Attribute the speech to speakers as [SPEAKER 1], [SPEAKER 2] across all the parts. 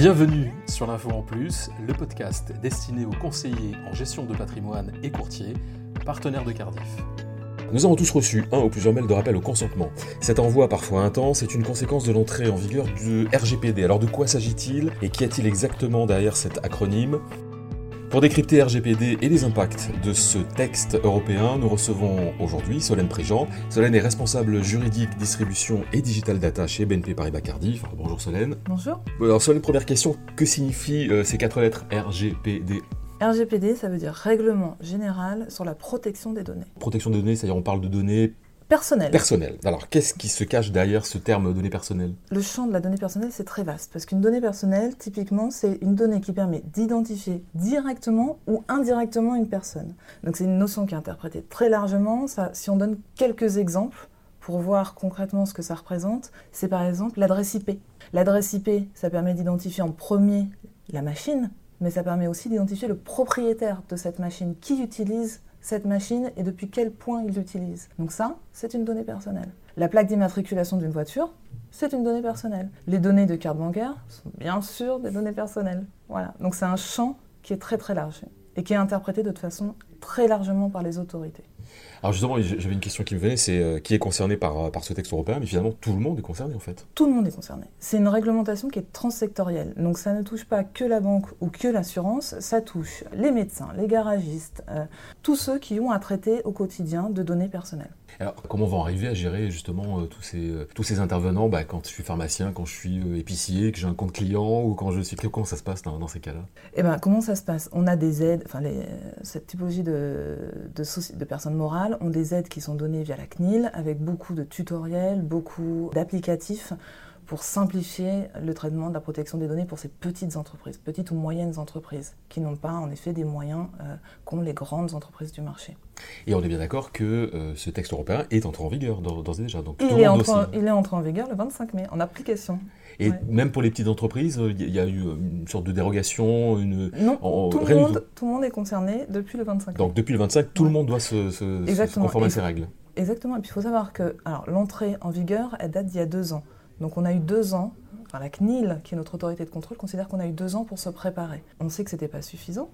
[SPEAKER 1] Bienvenue sur l'Info en Plus, le podcast destiné aux conseillers en gestion de patrimoine et courtiers, partenaires de Cardiff.
[SPEAKER 2] Nous avons tous reçu un ou plusieurs mails de rappel au consentement. Cet envoi parfois intense est une conséquence de l'entrée en vigueur du RGPD. Alors de quoi s'agit-il et qu'y a-t-il exactement derrière cet acronyme? Pour décrypter RGPD et les impacts de ce texte européen, nous recevons aujourd'hui Solène Préjean. Solène est responsable juridique, distribution et digital data chez BNP Paribas Cardiff. bonjour Solène.
[SPEAKER 3] Bonjour.
[SPEAKER 2] Alors Solène, première question, que signifient euh, ces quatre lettres RGPD
[SPEAKER 3] RGPD, ça veut dire Règlement général sur la protection des données.
[SPEAKER 2] Protection des données, c'est-à-dire on parle de données
[SPEAKER 3] Personnelles.
[SPEAKER 2] Alors, qu'est-ce qui se cache derrière ce terme données personnelles?
[SPEAKER 3] Le champ de la donnée personnelle, c'est très vaste. Parce qu'une donnée personnelle, typiquement, c'est une donnée qui permet d'identifier directement ou indirectement une personne. Donc, c'est une notion qui est interprétée très largement. Ça, si on donne quelques exemples pour voir concrètement ce que ça représente, c'est par exemple l'adresse IP. L'adresse IP, ça permet d'identifier en premier la machine, mais ça permet aussi d'identifier le propriétaire de cette machine, qui utilise cette machine et depuis quel point il l'utilise. Donc ça, c'est une donnée personnelle. La plaque d'immatriculation d'une voiture, c'est une donnée personnelle. Les données de carte bancaire sont bien sûr des données personnelles. Voilà. Donc c'est un champ qui est très très large et qui est interprété de toute façon très largement par les autorités.
[SPEAKER 2] Alors justement, j'avais une question qui me venait, c'est euh, qui est concerné par, euh, par ce texte européen, mais finalement tout le monde est concerné en fait.
[SPEAKER 3] Tout le monde est concerné. C'est une réglementation qui est transsectorielle, donc ça ne touche pas que la banque ou que l'assurance, ça touche les médecins, les garagistes, euh, tous ceux qui ont à traiter au quotidien de données personnelles.
[SPEAKER 2] Alors, comment on va arriver à gérer justement tous, ces, tous ces intervenants? Bah, quand je suis pharmacien, quand je suis épicier, que j'ai un compte client ou quand je suis. Comment ça se passe dans, ces cas-là?
[SPEAKER 3] Eh bien, comment ça se passe? On a des aides, enfin, cette typologie de, de, de personnes morales ont des aides qui sont données via la CNIL avec beaucoup de tutoriels, beaucoup d'applicatifs pour simplifier le traitement de la protection des données pour ces petites entreprises, petites ou moyennes entreprises, qui n'ont pas en effet des moyens euh, qu'ont les grandes entreprises du marché.
[SPEAKER 2] Et on est bien d'accord que euh, ce texte européen est entré en vigueur d'ores et déjà.
[SPEAKER 3] Donc il, est entré, il est entré en vigueur le 25 mai, en application.
[SPEAKER 2] Et même pour les petites entreprises, il y a eu une sorte de dérogation une...
[SPEAKER 3] Non, tout, le monde, tout, le monde, est concerné depuis le 25 mai.
[SPEAKER 2] Donc depuis le 25, tout le monde doit se, se, conformer à ces règles.
[SPEAKER 3] Exactement, et puis il faut savoir que l'entrée en vigueur, elle date d'il y a deux ans. Donc on a eu deux ans, la CNIL, qui est notre autorité de contrôle, considère qu'on a eu deux ans pour se préparer. On sait que ce n'était pas suffisant,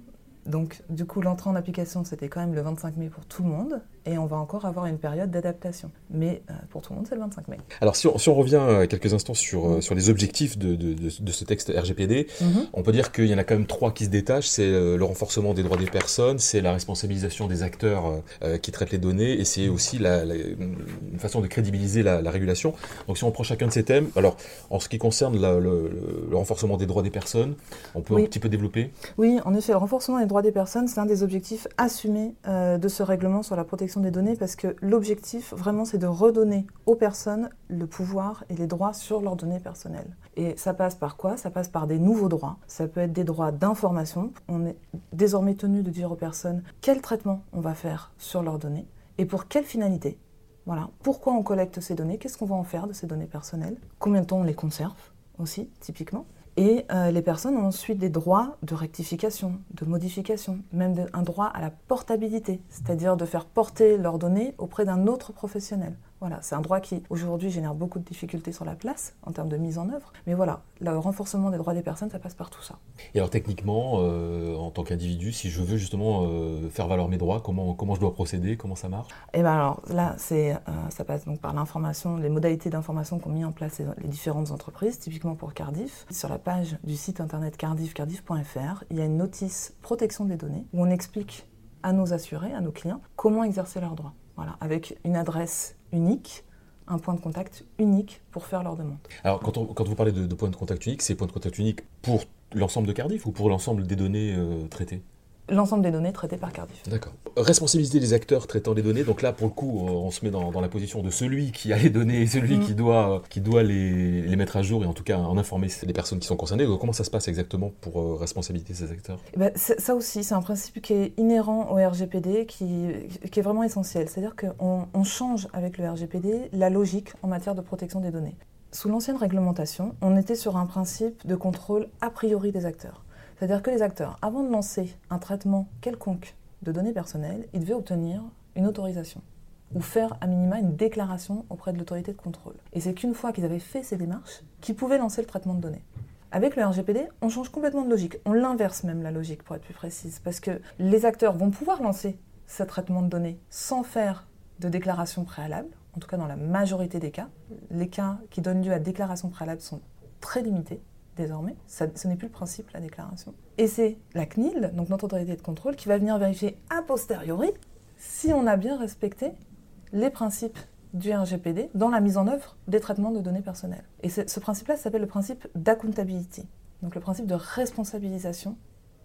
[SPEAKER 3] donc, du coup, l'entrée en application, c'était quand même le 25 mai pour tout le monde, et on va encore avoir une période d'adaptation. Mais euh, pour tout le monde, c'est le 25 mai.
[SPEAKER 2] Alors, si on, si on revient euh, quelques instants sur, euh, sur les objectifs de, de, de, ce texte RGPD, mhm. on peut dire qu'il y en a quand même trois qui se détachent. C'est le renforcement des droits des personnes, c'est la responsabilisation des acteurs qui traitent les données, et c'est aussi la, une façon de crédibiliser la, la, régulation. Donc, si on prend chacun de ces thèmes, alors, en ce qui concerne le, le, renforcement des droits des personnes, on peut un petit peu développer?
[SPEAKER 3] Oui, en effet, le renforcement des droits des personnes, c'est un des objectifs assumés euh, de ce règlement sur la protection des données parce que l'objectif, vraiment, c'est de redonner aux personnes le pouvoir et les droits sur leurs données personnelles. Et ça passe par quoi? Ça passe par des nouveaux droits. Ça peut être des droits d'information. On est désormais tenu de dire aux personnes quel traitement on va faire sur leurs données et pour quelle finalité. Voilà. Pourquoi on collecte ces données? Qu'est-ce qu'on va en faire de ces données personnelles? Combien de temps on les conserve aussi, typiquement? Et euh, les personnes ont ensuite des droits de rectification, de modification, même un droit à la portabilité, c'est-à-dire de faire porter leurs données auprès d'un autre professionnel. Voilà, c'est un droit qui aujourd'hui génère beaucoup de difficultés sur la place en termes de mise en œuvre. Mais voilà, le renforcement des droits des personnes, ça passe par tout ça.
[SPEAKER 2] Et alors techniquement, euh, en tant qu'individu, si je veux justement euh, faire valoir mes droits, comment, comment je dois procéder? Comment ça marche?
[SPEAKER 3] Eh bien alors là, c'est, euh, ça passe donc par l'information, les modalités d'information qu'ont mis en place les, différentes entreprises, typiquement pour Cardiff. Sur la page du site internet cardiff, cardiff.fr, il y a une notice protection des données où on explique à nos assurés, à nos clients, comment exercer leurs droits. Voilà, avec une adresse unique, un point de contact unique pour faire leur demande.
[SPEAKER 2] Alors, quand, quand vous parlez de, point de contact unique, c'est point de contact unique pour l'ensemble de Cardiff ou pour l'ensemble des données euh, traitées?
[SPEAKER 3] L'ensemble des données traitées par Cardiff.
[SPEAKER 2] D'accord. Responsabilité des acteurs traitant les données. Donc là, pour le coup, on se met dans, la position de celui qui a les données et celui qui mm. doit, qui doit les, les, mettre à jour et en tout cas en informer les personnes qui sont concernées. Donc comment ça se passe exactement pour euh, responsabiliser ces acteurs?
[SPEAKER 3] Eh ben, Ça aussi, c'est un principe qui est inhérent au RGPD, qui, qui est vraiment essentiel. C'est-à-dire qu'on on change avec le RGPD la logique en matière de protection des données. Sous l'ancienne réglementation, on était sur un principe de contrôle a priori des acteurs. C'est-à-dire que les acteurs, avant de lancer un traitement quelconque de données personnelles, ils devaient obtenir une autorisation ou faire à minima une déclaration auprès de l'autorité de contrôle. Et c'est qu'une fois qu'ils avaient fait ces démarches, qu'ils pouvaient lancer le traitement de données. Avec le RGPD, on change complètement de logique. On l'inverse même la logique pour être plus précise. Parce que les acteurs vont pouvoir lancer ce traitement de données sans faire de déclaration préalable, en tout cas dans la majorité des cas. Les cas qui donnent lieu à déclaration préalable sont très limités désormais. ce n'est plus le principe, la déclaration. Et c'est la CNIL, donc notre autorité de contrôle, qui va venir vérifier a posteriori si on a bien respecté les principes du RGPD dans la mise en œuvre des traitements de données personnelles. Et ce principe-là s'appelle le principe d'accountability, donc le principe de responsabilisation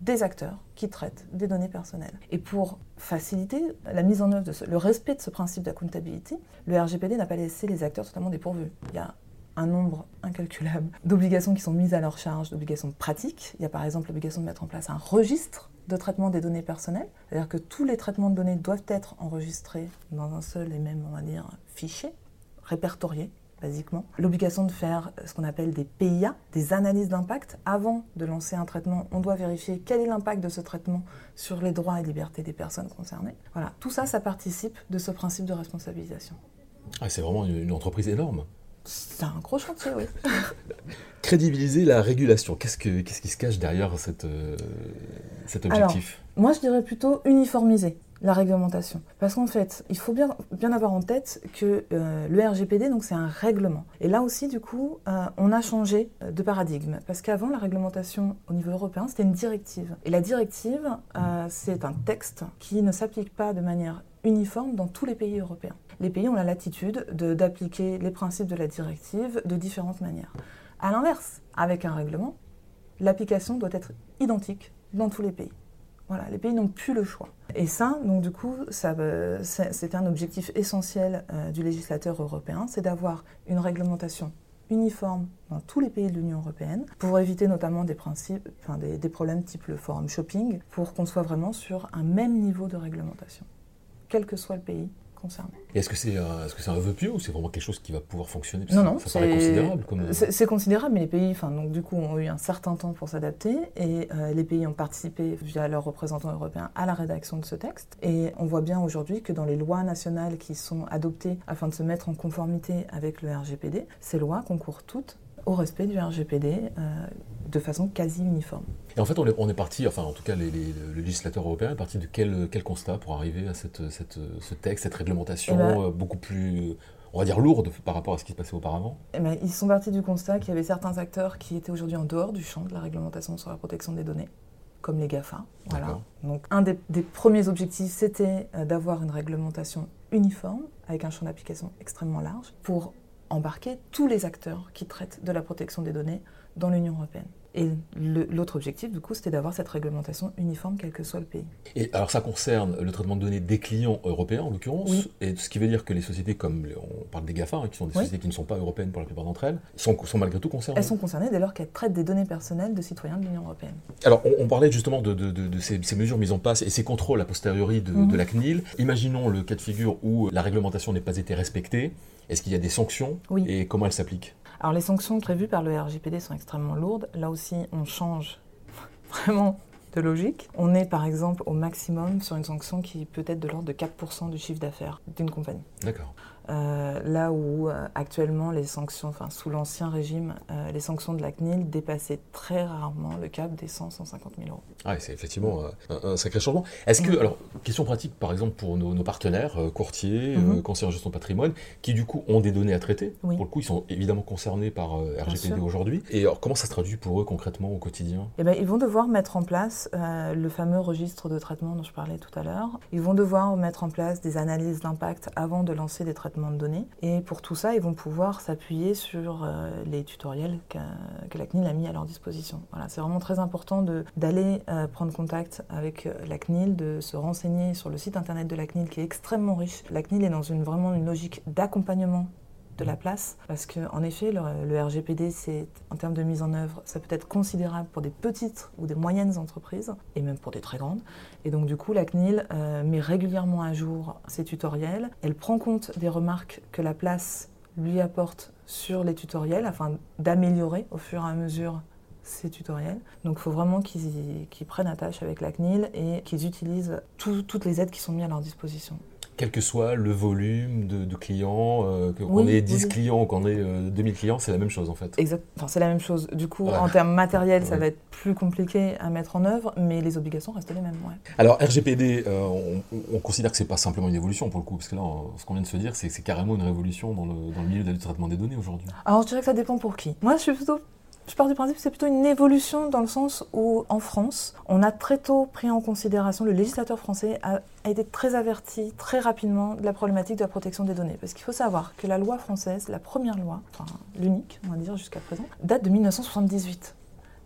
[SPEAKER 3] des acteurs qui traitent des données personnelles. Et pour faciliter la mise en œuvre de le respect de ce principe d'accountability, le RGPD n'a pas laissé les acteurs totalement dépourvus. Il y a un nombre incalculable d'obligations qui sont mises à leur charge, d'obligations pratiques. Il y a par exemple l'obligation de mettre en place un registre de traitement des données personnelles, c'est-à-dire que tous les traitements de données doivent être enregistrés dans un seul et même, on va dire, fichier, répertorié, basiquement. L'obligation de faire ce qu'on appelle des PIA, des analyses d'impact. Avant de lancer un traitement, on doit vérifier quel est l'impact de ce traitement sur les droits et libertés des personnes concernées. Voilà, tout ça, ça participe de ce principe de responsabilisation.
[SPEAKER 2] Ah, c'est vraiment une entreprise énorme.
[SPEAKER 3] C'est un gros chantier, oui.
[SPEAKER 2] Crédibiliser la régulation, qu'est-ce, que, qu'est-ce qui se cache derrière cette, euh, cet objectif?
[SPEAKER 3] Moi, je dirais plutôt uniformiser la réglementation. Parce qu'en fait, il faut bien, avoir en tête que euh, le RGPD, donc c'est un règlement. Et là aussi, du coup, euh, on a changé de paradigme. Parce qu'avant, la réglementation au niveau européen, c'était une directive. Et la directive, c'est un texte qui ne s'applique pas de manière uniforme dans tous les pays européens les pays ont la latitude d'appliquer les principes de la directive de différentes manières. A l'inverse, avec un règlement, l'application doit être identique dans tous les pays. Voilà, les pays n'ont plus le choix. Et ça, donc du coup, c'est un objectif essentiel euh, du législateur européen, c'est d'avoir une réglementation uniforme dans tous les pays de l'Union européenne, pour éviter notamment des, des problèmes type le forum shopping, pour qu'on soit vraiment sur un même niveau de réglementation, quel que soit le pays
[SPEAKER 2] est-ce que c'est un, -ce un vœu pieux ou c'est vraiment quelque chose qui va pouvoir fonctionner?
[SPEAKER 3] Non, non,
[SPEAKER 2] c'est considérable.
[SPEAKER 3] C'est considérable, mais les pays, enfin, donc, du coup, ont eu un certain temps pour s'adapter et euh, les pays ont participé via leurs représentants européens à la rédaction de ce texte. Et on voit bien aujourd'hui que dans les lois nationales qui sont adoptées afin de se mettre en conformité avec le RGPD, ces lois concourent toutes au respect du RGPD euh, de façon quasi uniforme.
[SPEAKER 2] Et en fait, on est, on est parti, enfin en tout cas le législateur européen est parti de quel, quel constat pour arriver à cette, cette, ce texte, cette réglementation eh ben, euh, beaucoup plus, on va dire, lourde par rapport à ce qui se passait auparavant?
[SPEAKER 3] Eh ben, Ils sont partis du constat qu'il y avait certains acteurs qui étaient aujourd'hui en dehors du champ de la réglementation sur la protection des données comme les GAFA. Voilà. Donc un des, des premiers objectifs, c'était euh, d'avoir une réglementation uniforme, avec un champ d'application extrêmement large, pour embarquer tous les acteurs qui traitent de la protection des données dans l'Union européenne. Et l'autre objectif, du coup, c'était d'avoir cette réglementation uniforme, quel que soit le pays.
[SPEAKER 2] Et alors, ça concerne le traitement de données des clients européens, en l'occurrence, et ce qui veut dire que les sociétés, comme on parle des GAFA, hein, qui sont des sociétés qui ne sont pas européennes pour la plupart d'entre elles, sont, sont, malgré tout concernées.
[SPEAKER 3] Elles sont concernées dès lors qu'elles traitent des données personnelles de citoyens de l'Union européenne.
[SPEAKER 2] Alors, on, parlait justement de, de, de, ces, mesures mises en place et ces contrôles a posteriori de, mhm. la CNIL. Imaginons le cas de figure où la réglementation n'ait pas été respectée. Est-ce qu'il y a des sanctions
[SPEAKER 3] oui.
[SPEAKER 2] et comment elles s'appliquent?
[SPEAKER 3] Alors les sanctions prévues par le RGPD sont extrêmement lourdes. Là aussi, on change vraiment de logique. On est par exemple au maximum sur une sanction qui peut être de l'ordre de 4% du chiffre d'affaires d'une compagnie.
[SPEAKER 2] D'accord.
[SPEAKER 3] Euh, là où euh, actuellement les sanctions, enfin sous l'ancien régime, euh, les sanctions de la CNIL dépassaient très rarement le cap des 100-150 000 euros.
[SPEAKER 2] Ah, c'est effectivement un, sacré changement. Est-ce que, alors, question pratique par exemple pour nos, partenaires, courtiers, mm conseillers en gestion de patrimoine, qui du coup ont des données à traiter, pour le coup ils sont évidemment concernés par RGPD aujourd'hui. Et alors comment ça se traduit pour eux concrètement au quotidien?
[SPEAKER 3] Eh ben, Ils vont devoir mettre en place le fameux registre de traitement dont je parlais tout à l'heure. Ils vont devoir mettre en place des analyses d'impact avant de lancer des traitements de données. Et pour tout ça, ils vont pouvoir s'appuyer sur euh, les tutoriels que la CNIL a mis à leur disposition. Voilà, c'est vraiment très important d'aller euh, prendre contact avec euh, la CNIL, de se renseigner sur le site internet de la CNIL qui est extrêmement riche. La CNIL est dans une, vraiment une logique d'accompagnement de la place. Parce qu'en effet, le, RGPD, c'est en termes de mise en œuvre, ça peut être considérable pour des petites ou des moyennes entreprises, et même pour des très grandes. Et donc du coup, la CNIL euh, met régulièrement à jour ses tutoriels. Elle prend compte des remarques que la place lui apporte sur les tutoriels afin d'améliorer au fur et à mesure ces tutoriels. Donc il faut vraiment qu'ils prennent attache avec la CNIL et qu'ils utilisent toutes les aides qui sont mises à leur disposition.
[SPEAKER 2] Quel que soit le volume de, clients, euh, qu'on
[SPEAKER 3] Oui,
[SPEAKER 2] ait 10
[SPEAKER 3] oui.
[SPEAKER 2] clients ou qu'on ait euh, 2000 clients, c'est la même chose en fait.
[SPEAKER 3] Exact. Enfin, c'est la même chose. Du coup,
[SPEAKER 2] Ouais.
[SPEAKER 3] en termes matériels, ça va être plus compliqué à mettre en œuvre, mais les obligations restent les mêmes. ouais.
[SPEAKER 2] Alors RGPD, euh, on, on considère que c'est pas simplement une évolution pour le coup, parce que là, on- ce qu'on vient de se dire, c'est que c'est carrément une révolution dans le, dans le milieu du traitement des données aujourd'hui.
[SPEAKER 3] Alors, je dirais que ça dépend pour qui. Moi, je suis plutôt. Je pars du principe que c'est plutôt une évolution dans le sens où, en France, on a très tôt pris en considération, le législateur français a, été très averti très rapidement de la problématique de la protection des données. Parce qu'il faut savoir que la loi française, la première loi, enfin l'unique, on va dire jusqu'à présent, date de 1978.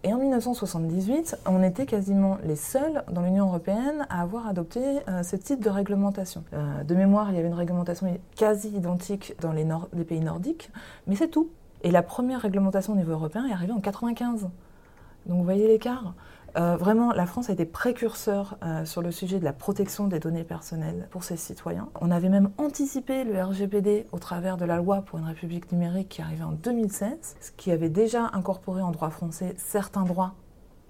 [SPEAKER 3] Et en 1978, on était quasiment les seuls dans l'Union européenne à avoir adopté euh, ce type de réglementation. Euh, de mémoire, il y avait une réglementation quasi identique dans les pays nordiques, mais c'est tout. Et la première réglementation au niveau européen est arrivée en 95. Donc vous voyez l'écart. Euh, vraiment, la France a été précurseur euh, sur le sujet de la protection des données personnelles pour ses citoyens. On avait même anticipé le RGPD au travers de la loi pour une république numérique qui arrivait en 2016, ce qui avait déjà incorporé en droit français certains droits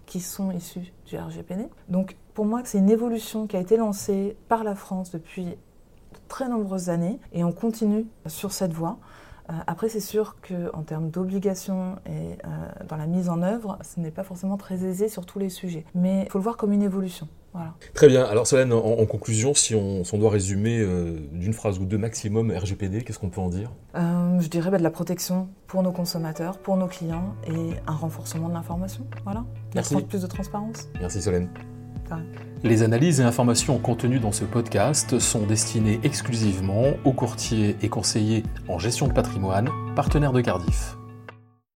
[SPEAKER 3] qui sont issus du RGPD. Donc pour moi, c'est une évolution qui a été lancée par la France depuis de très nombreuses années et on continue sur cette voie. Euh, après, c'est sûr qu'en termes d'obligations et euh, dans la mise en œuvre, ce n'est pas forcément très aisé sur tous les sujets. Mais il faut le voir comme une évolution. Voilà.
[SPEAKER 2] Très bien. Alors Solène, en, en conclusion, si on, si on doit résumer euh, d'une phrase ou deux maximum RGPD, qu'est-ce qu'on peut en dire?
[SPEAKER 3] Euh, je dirais bah, de la protection pour nos consommateurs, pour nos clients et un renforcement de l'information. Voilà.
[SPEAKER 2] Merci.
[SPEAKER 3] Plus de transparence.
[SPEAKER 2] Merci Solène.
[SPEAKER 1] Les analyses et informations contenues dans ce podcast sont destinées exclusivement aux courtiers et conseillers en gestion de patrimoine, partenaires de Cardiff.